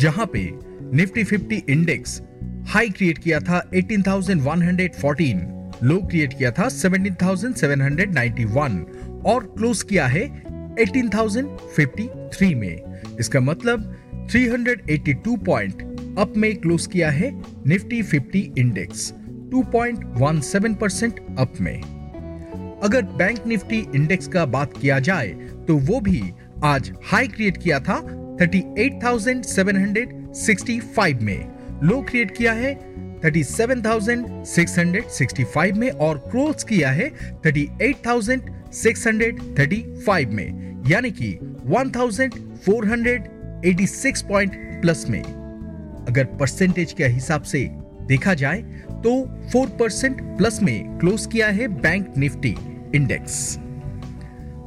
जहाँ पे Nifty 50 index high create किया था 18,114 लो क्रिएट किया था 17,791 और क्लोज किया है 18,053 में। इसका मतलब 382 पॉइंट अप में क्लोज किया है निफ्टी 50 इंडेक्स 2.17 परसेंट अप में। अगर बैंक निफ्टी इंडेक्स का बात किया जाए तो वो भी आज हाई क्रिएट किया था 38,765 में। लो क्रिएट किया है 37,665 में और क्लोज किया है 38,635 में। यानी कि 1,486 पॉइंट प्लस में। अगर परसेंटेज के हिसाब से देखा जाए तो 4 परसेंट प्लस में क्लोज किया है बैंक निफ्टी इंडेक्स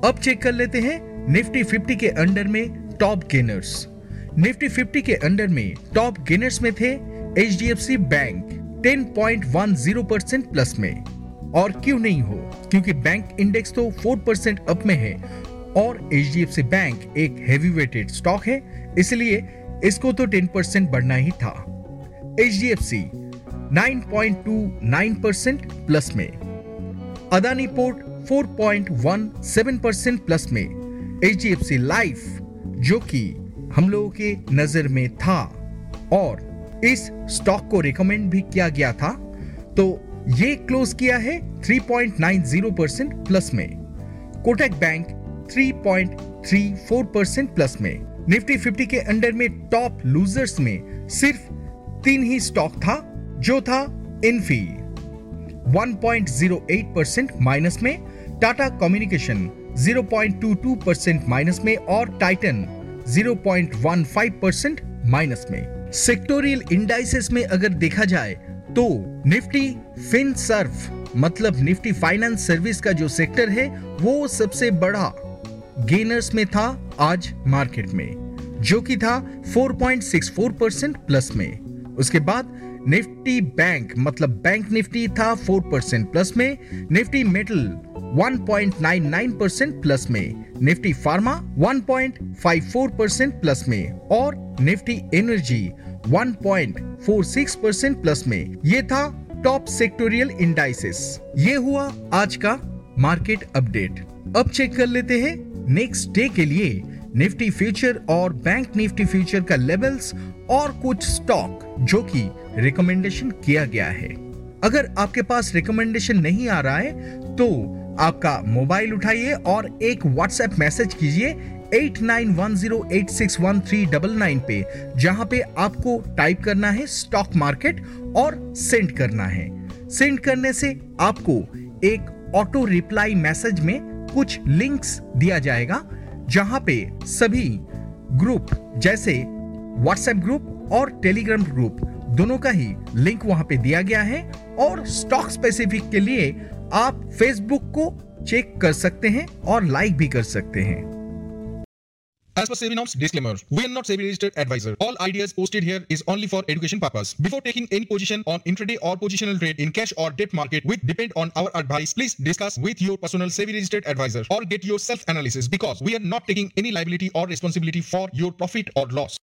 अब चेक कर लेते हैं निफ्टी 50 के अंडर में टॉप गेनर्स निफ्टी 50 के अंडर में टॉप गेनर्स में थे एच बैंक 10.10 परसेंट प्लस में। और क्यों नहीं हो? क्योंकि बैंक इंडेक्स तो 4 परसेंट अप में है। और एच बैंक एक हैवी वेटेड स्टॉक है, इसलिए इसको तो 10 परसेंट बढ़ना ही था। H D F C 9.29 percent plus में। अदानी पोर्ट 4.17 परसेंट प्लस में। H D F C life जो कि हम लोगों के नज़र में था और इस स्टॉक को रिकमेंड भी किया गया था तो ये क्लोज किया है 3.90 परसेंट प्लस में। कोटक बैंक 3.34 परसेंट प्लस में। निफ्टी 50 के अंडर में टॉप लूजर्स में सिर्फ़ तीन ही स्टॉक था, जो था इन्फी 1.08 परसेंट माइनस में टाटा कम्युनिकेशन 0.22 परसेंट माइनस में और टाइटन 0.15 परसेंट माइनस में। सेक्टोरियल इंडाइसेस में अगर देखा जाए तो निफ्टी फिन सर्फ मतलब निफ्टी फाइनेंस सर्विस का जो सेक्टर है, वो सबसे बड़ा गेनर्स में था आज मार्केट में, जो कि था 4.64 परसेंट प्लस में। उसके बाद निफ्टी बैंक मतलब बैंक निफ्टी था 4 परसेंट प्लस में, निफ्टी मेटल 1.99 परसेंट प्लस में, निफ्टी फार्मा 1.54 परसेंट प्लस में, और निफ्टी एनर्जी 1.46 परसेंट प्लस में। ये था टॉप सेक्टोरियल इंडाइसेस ये हुआ आज का मार्केट अपडेट अब चेक कर लेते हैं नेक्स्ट डे के लिए निफ्टी फ्यूचर और बैंक निफ्टी फ्यूचर का लेवल्स और कुछ स्टॉक जो कि रिकमेंडेशन किया गया है। अगर आपके पास रिकमेंडेशन नहीं आ रहा है तो आपका मोबाइल उठाइए और एक व्हाट्सएप मैसेज कीजिए eight nine one zero eight six one three double nine पे, जहाँ पे आपको टाइप करना है स्टॉक मार्केट और सेंड करना है। सेंड करने से आपको एक ऑटो रिप्लाई मैसेज में कुछ लिंक्स दिया जाएगा। जहाँ पे सभी ग्रुप, जैसे व्हाट्सएप ग्रुप और टेलीग्राम ग्रुप, दोनों का ही लिंक वहाँ पे दिया गया है और स्टॉक स्पेसिफिक के लिए आप फेसबुक को चेक कर सकते हैं और लाइक भी कर सकते हैं। As per SEBI norms, disclaimer: We are not SEBI registered advisor. All ideas posted here is only for education purpose. Before taking any position on intraday or positional trade in cash or debt market, which depend on our advice, please discuss with your personal SEBI registered advisor or get your self analysis because we are not taking any liability or responsibility for your profit or loss.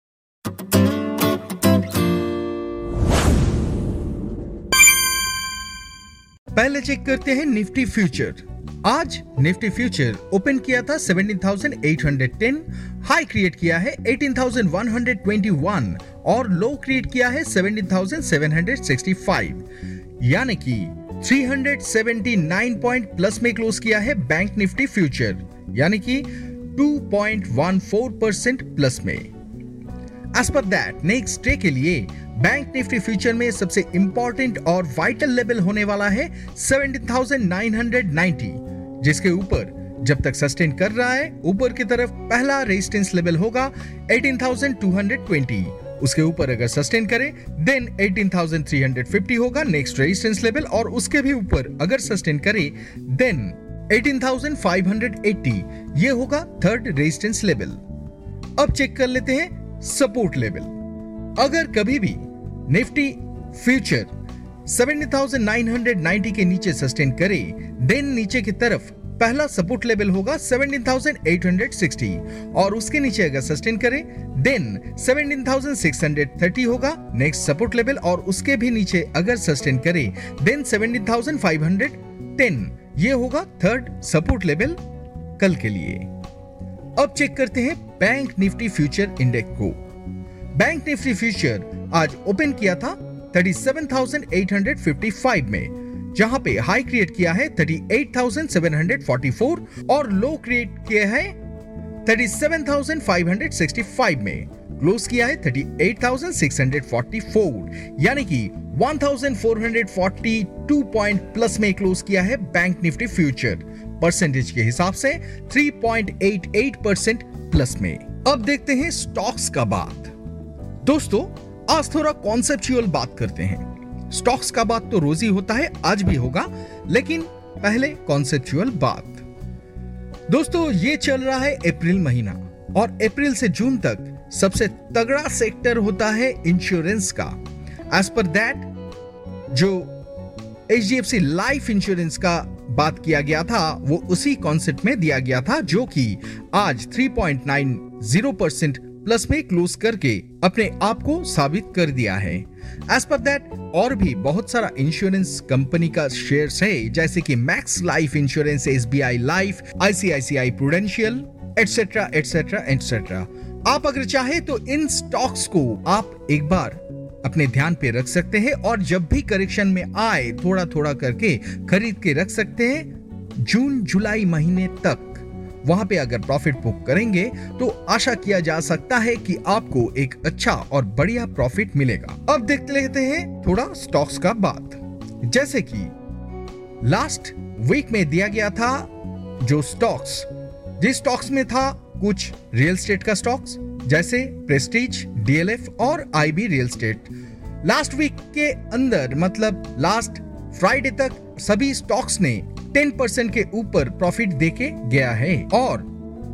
पहले check करते हैं Nifty future आज Nifty future open किया था 17,810, high create किया है 18,121 और लो create किया है 17,765 यानी कि 379 पॉइंट प्लस में क्लोज किया है बैंक निफ्टी फ्यूचर यानी कि 2.14 परसेंट प्लस में। As per that next day के लिए बैंक निफ्टी फ्यूचर में सबसे इंपॉर्टेंट और वाइटल लेवल होने वाला है 17,990 जिसके ऊपर जब तक सस्टेन कर रहा है ऊपर की तरफ़ पहला रेजिस्टेंस लेवल होगा 18,220 उसके ऊपर अगर सस्टेन करे देन 18,350 होगा नेक्स्ट रेजिस्टेंस लेवल और उसके भी ऊपर अगर सस्टेन करे देन 18,580 ये होगा थर्ड रेजिस्टेंस लेवल अब चेक कर लेते हैं सपोर्ट लेवल अगर कभी भी निफ्टी फ्यूचर 70,990 के नीचे सस्टेन करे देन नीचे की तरफ़ पहला सपोर्ट लेवल होगा 17,860 और उसके नीचे अगर सस्टेन करे देन 17,630 होगा नेक्स्ट सपोर्ट लेवल और उसके भी नीचे अगर सस्टेन करे देन 17,510 ये होगा थर्ड सपोर्ट लेवल कल के लिए। अब चेक करते हैं बैंक निफ्टी फ्यूचर इंडेक्स को। बैंक निफ्टी फ्यूचर आज ओपन किया था 37,855 में जहाँ पे हाई क्रिएट किया है 38,744 और लो क्रिएट किया है 37,565 में क्लोज किया है 38,644 यानी कि 1,442 पॉइंट प्लस में क्लोज किया है बैंक निफ्टी फ्यूचर परसेंटेज के हिसाब से 3.88 परसेंट प्लस में। अब देखते हैं स्टॉक्स का बात। दोस्तों, आज थोड़ा कॉन्सेप्चुअल बात करते हैं। स्टॉक्स का बात तो रोज ही होता है, आज भी होगा, लेकिन पहले कॉन्सेप्चुअल बात। दोस्तों, ये चल रहा है अप्रैल महीना, और अप्रैल से जून तक सबसे तगड़ा सेक्टर होता है इंश्योरेंस का। एज पर दैट जो H D F C life insurance का बात किया गया था, वो उसी कॉन्सेप्ट में दिया गया था, जो कि आज 3.90 परसेंट प्लस में क्लोज करके अपने आप को साबित कर दिया है। एज पर दैट और भी बहुत सारा इंश्योरेंस कंपनी का शेयर है, जैसे कि Max Life Insurance S B I life ICICI Prudential etcetera etcetera etcetera आप अगर चाहे तो इन स्टॉक्स को आप एक बार अपने ध्यान पे रख सकते हैं और जब भी करेक्शन में आए थोड़ा थोड़ा करके खरीद के रख सकते हैं, जून, जुलाई महीने तक। वहाँ पे अगर प्रॉफिट बुक करेंगे तो आशा किया जा सकता है कि आपको एक अच्छा और बढ़िया प्रॉफिट मिलेगा। अब देखते लेते हैं थोड़ा स्टॉक्स का बात। जैसे कि लास्ट वीक में दिया गया था जो स्टॉक्स जिस स्टॉक्स में था कुछ रियल स्टेट का स्टॉक्स जैसे प्रेस्टीज डीएलएफ और IB real estate last week के अंदर मतलब लास्ट फ्राइडे तक सभी स्टॉक्स ने 10 परसेंट के ऊपर प्रॉफिट देके गया है। और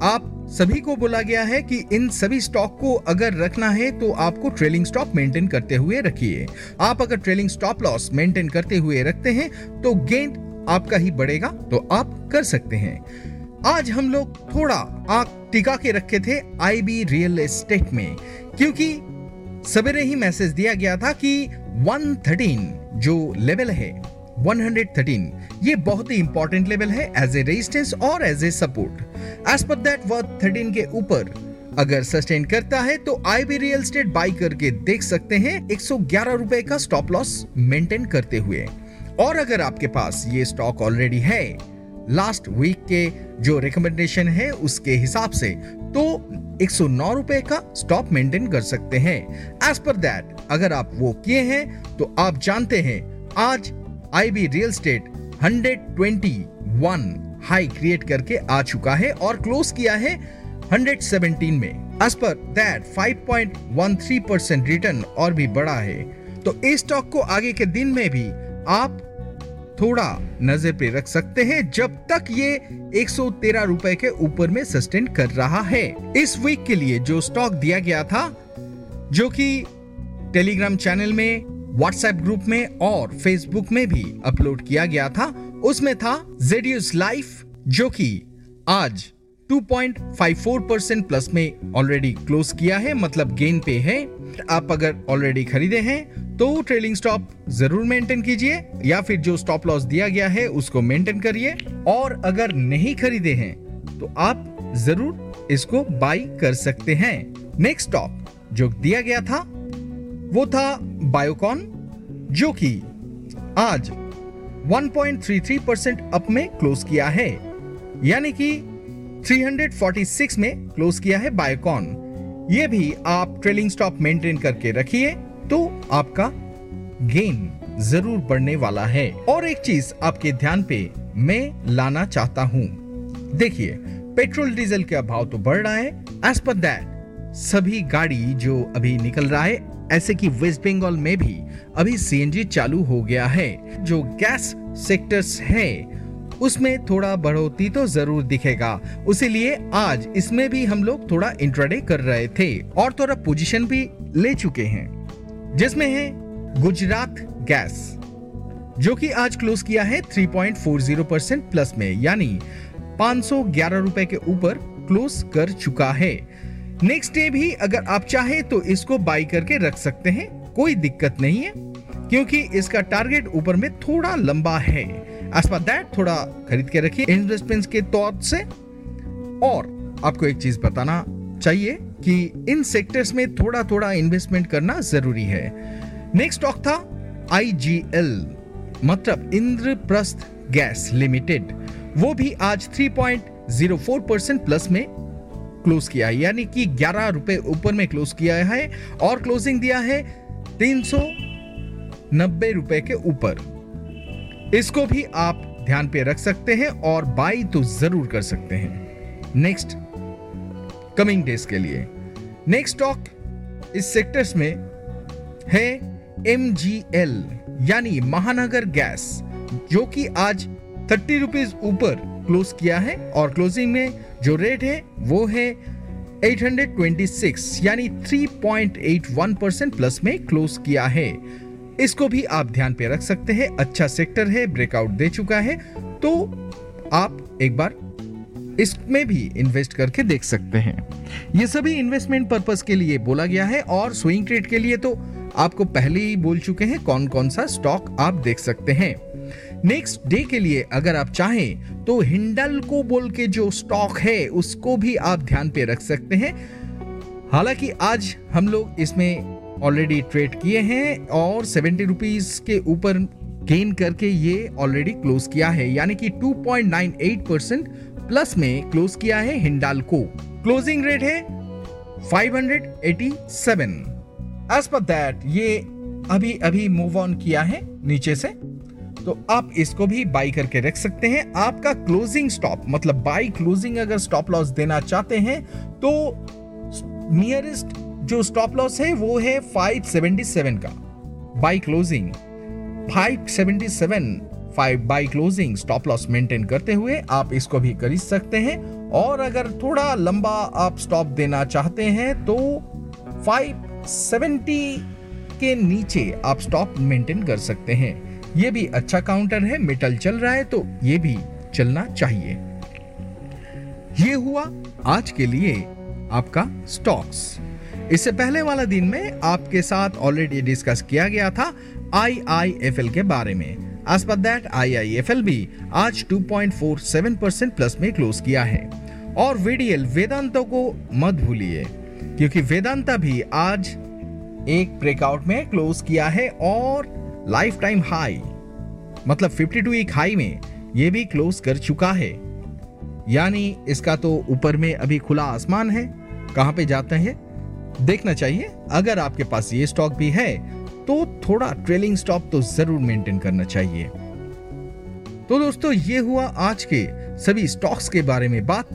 आप सभी को बोला गया है कि इन सभी स्टॉक को अगर रखना है तो आपको ट्रेलिंग स्टॉप मेंटेन करते हुए रखिए। आप अगर ट्रेलिंग स्टॉप लॉस मेंटेन करते हुए रखते हैं तो गेंद आपका ही बढ़ेगा तो आप कर सकते हैं। आज हम लोग थोड़ा आग टिका के रखे थे आईबी रियल एस्टेट में, क्योंकि सवेरे ही मैसेज दिया गया था कि 113 जो लेवल है 113 ये बहुत ही इंपॉर्टेंट लेवल है एज ए रेजिस्टेंस और as a support as per that worth 13 के ऊपर, अगर सस्टेन करता है तो आईबी रियल स्टेट बाई करके देख सकते हैं 111 रुपए का स्टॉप लॉस मेंटेन करते हुए। और अगर आपके पास ये स्टॉक ऑलरेडी है लास्ट वीक के जो रिकमेंडेशन है, उसके हिसाब से तो 109 रुपए का स्टॉप मेंटेन कर सकते हैं। एज पर दैट अगर आप वो किए हैं तो आप जानते हैं, आज IB real estate 121 high create करके आ चुका है और क्लोज किया है 117 में। As per that 5.13 percent return और भी बढ़ा है। तो इस स्टॉक को आगे के दिन में भी आप थोड़ा नज़र पे रख सकते हैं जब तक ये 113 रुपए के ऊपर में सस्टेन कर रहा है। इस वीक के लिए जो स्टॉक दिया गया था, जो कि टेलीग्राम चैनल में व्हाट्सएप ग्रुप में और फेसबुक में भी अपलोड किया गया था। उसमें था जेडियस लाइफ जो कि आज 2.54 परसेंट प्लस में ऑलरेडी क्लोज किया है मतलब गेन पे है। आप अगर ऑलरेडी खरीदे हैं तो ट्रेलिंग स्टॉप ज़रूर मेंटेन कीजिए, या फिर जो स्टॉप लॉस दिया गया है, उसको मेंटेन करिए। और अगर नहीं खरीदे हैं तो आप ज़रूर इसको बाई कर सकते हैं। नेक्स्ट स्टॉप जो दिया गया था वो था बायोकॉन, जो कि आज 1.33 परसेंट अप में क्लोज किया है। यानी कि 346 में क्लोज किया है बायोकॉन। ये भी आप ट्रेलिंग स्टॉप मेंटेन करके रखिए तो आपका गेन ज़रूर बढ़ने वाला है। और एक चीज़ आपके ध्यान पे मैं लाना चाहता हूँ। देखिए, पेट्रोल, डीजल का भाव तो बढ़ रहा है। एज पर दैट सभी गाड़ी जो अभी निकल रहा है ऐसे कि वेस्ट बंगाल में भी अभी सीएनजी चालू हो गया है। जो गैस सेक्टर्स है, उसमें थोड़ा बढ़ोतरी तो ज़रूर दिखेगा। उसीलिए आज इसमें भी हम लोग थोड़ा इंट्राडे कर रहे थे और थोड़ा पोजीशन भी ले चुके हैं, जिसमें है गुजरात गैस, जो कि आज क्लोज किया है 3.40 परसेंट प्लस में, यानी 511 रुपए के ऊपर क्लोज कर चुका है। नेक्स्ट डे भी अगर आप चाहे तो इसको बाई करके रख सकते हैं, कोई दिक्कत नहीं है, क्योंकि इसका टारगेट ऊपर में थोड़ा लंबा है। दैट थोड़ा खरीद के रखिए इन्वेस्टमेंट के तौर से। और आपको एक चीज़ बताना चाहिए कि इन सेक्टर्स में थोड़ा थोड़ा इन्वेस्टमेंट करना ज़रूरी है। नेक्स्ट स्टॉक था आईजीएल मतलब इंद्रप्रस्थ गैस लिमिटेड। वो भी आज 3.04 परसेंट प्लस में क्लोज किया है। यानी कि ग्यारह रुपए ऊपर में क्लोज किया है और क्लोजिंग दिया है तीन सौ नब्बे रुपए के ऊपर। इसको भी आप ध्यान पे रख सकते हैं और बाई तो ज़रूर कर सकते हैं। नेक्स्ट कमिंग डेज़ के लिए। नेक्स्ट स्टॉक इस सेक्टर्स में है एमजीएल यानी महानगर गैस, जो कि आज थर्टी रुपीज़ ऊपर क्लोज किया है और क्लोजिंग में जो रेट है, वो है 826 यानी 3.81 परसेंट प्लस में क्लोज किया है। इसको भी आप ध्यान पे रख सकते हैं। अच्छा सेक्टर है ब्रेकआउट दे चुका है। तो आप एक बार इसमें भी इन्वेस्ट करके देख सकते हैं। ये सभी इन्वेस्टमेंट पर्पस के लिए बोला गया है और स्विंग ट्रेड के लिए तो आपको पहले ही बोल चुके हैं कौन कौन सा स्टॉक आप देख सकते हैं। नेक्स्ट डे के लिए अगर आप चाहें तो हिंडल को बोल के जो स्टॉक है, उसको भी आप ध्यान पे रख सकते हैं। हालाँकि आज हम लोग इसमें ऑलरेडी ट्रेड किए हैं और सेवेंटी रुपीज़ के ऊपर गेन करके ये ऑलरेडी क्लोज किया है। यानी कि 2.98 परसेंट प्लस में क्लोज किया है हिंडाल को। क्लोजिंग रेट है 587 एज पर दैट ये अभी अभी मूव ऑन किया है नीचे से। तो आप इसको भी बाई करके रख सकते हैं। आपका क्लोजिंग स्टॉप मतलब बाई क्लोजिंग अगर स्टॉप लॉस देना चाहते हैं तो नियरेस्ट जो स्टॉप लॉस है, वो है 577 का। By closing 577 five by closing stop loss maintain करते हुए आप इसको भी खरीद सकते हैं। और अगर थोड़ा लंबा आप स्टॉप देना चाहते हैं तो 570 के नीचे आप स्टॉप मेंटेन कर सकते हैं। ये भी अच्छा काउंटर है, मेटल चल रहा है तो ये भी चलना चाहिए। ये हुआ आज के लिए आपका स्टॉक्स। इससे पहले वाला दिन में आपके साथ ऑलरेडी डिस्कस किया गया था आईआईएफएल के बारे में। एज पर दैट आईआईएफएल भी आज 2.47 परसेंट प्लस में क्लोज किया है। और वीडीएल वेदांतों को मत भूलिए, क्योंकि वेदांता भी आज एक ब्रेकआउट में क्लोज किया है और लाइफ टाइम हाई मतलब 52 वीक हाई में ये भी क्लोज कर चुका है। यानी इसका तो ऊपर में अभी खुला आसमान है, कहाँ पे जाते हैं? देखना चाहिए। अगर आपके पास ये स्टॉक भी है तो थोड़ा ट्रेलिंग स्टॉप तो ज़रूर मेंटेन करना चाहिए। तो दोस्तों, ये हुआ आज के सभी स्टॉक्स के बारे में बात।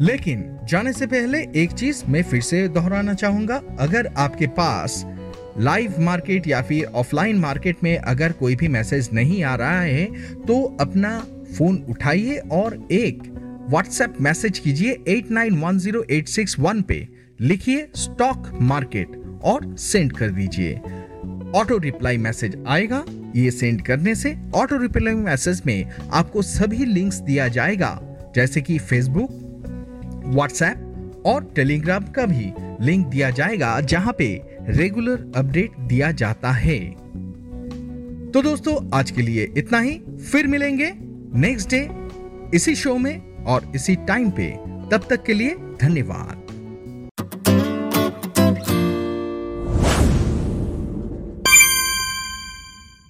लेकिन जाने से पहले एक चीज़ मैं फिर से दोहराना चाहूँगा। अगर आपके पास लाइव मार्केट या फिर ऑफलाइन मार्केट में अगर कोई भी मैसेज नहीं आ रहा है तो अपना फ़ोन उठाइए और एक व्हाट्सएप मैसेज कीजिए eight nine one zero eight six one पे। लिखिए स्टॉक मार्केट और सेंड कर दीजिए। ऑटो रिप्लाई मैसेज आएगा, ये सेंड करने से ऑटो रिप्लाई मैसेज में आपको सभी लिंक्स दिया जाएगा, जैसे कि फेसबुक व्हाट्सएप और टेलीग्राम का भी लिंक दिया जाएगा, जहाँ पे रेगुलर अपडेट दिया जाता है। तो दोस्तों, आज के लिए इतना ही। फिर मिलेंगे नेक्स्ट डे, इसी शो में और इसी टाइम पे। तब तक के लिए धन्यवाद।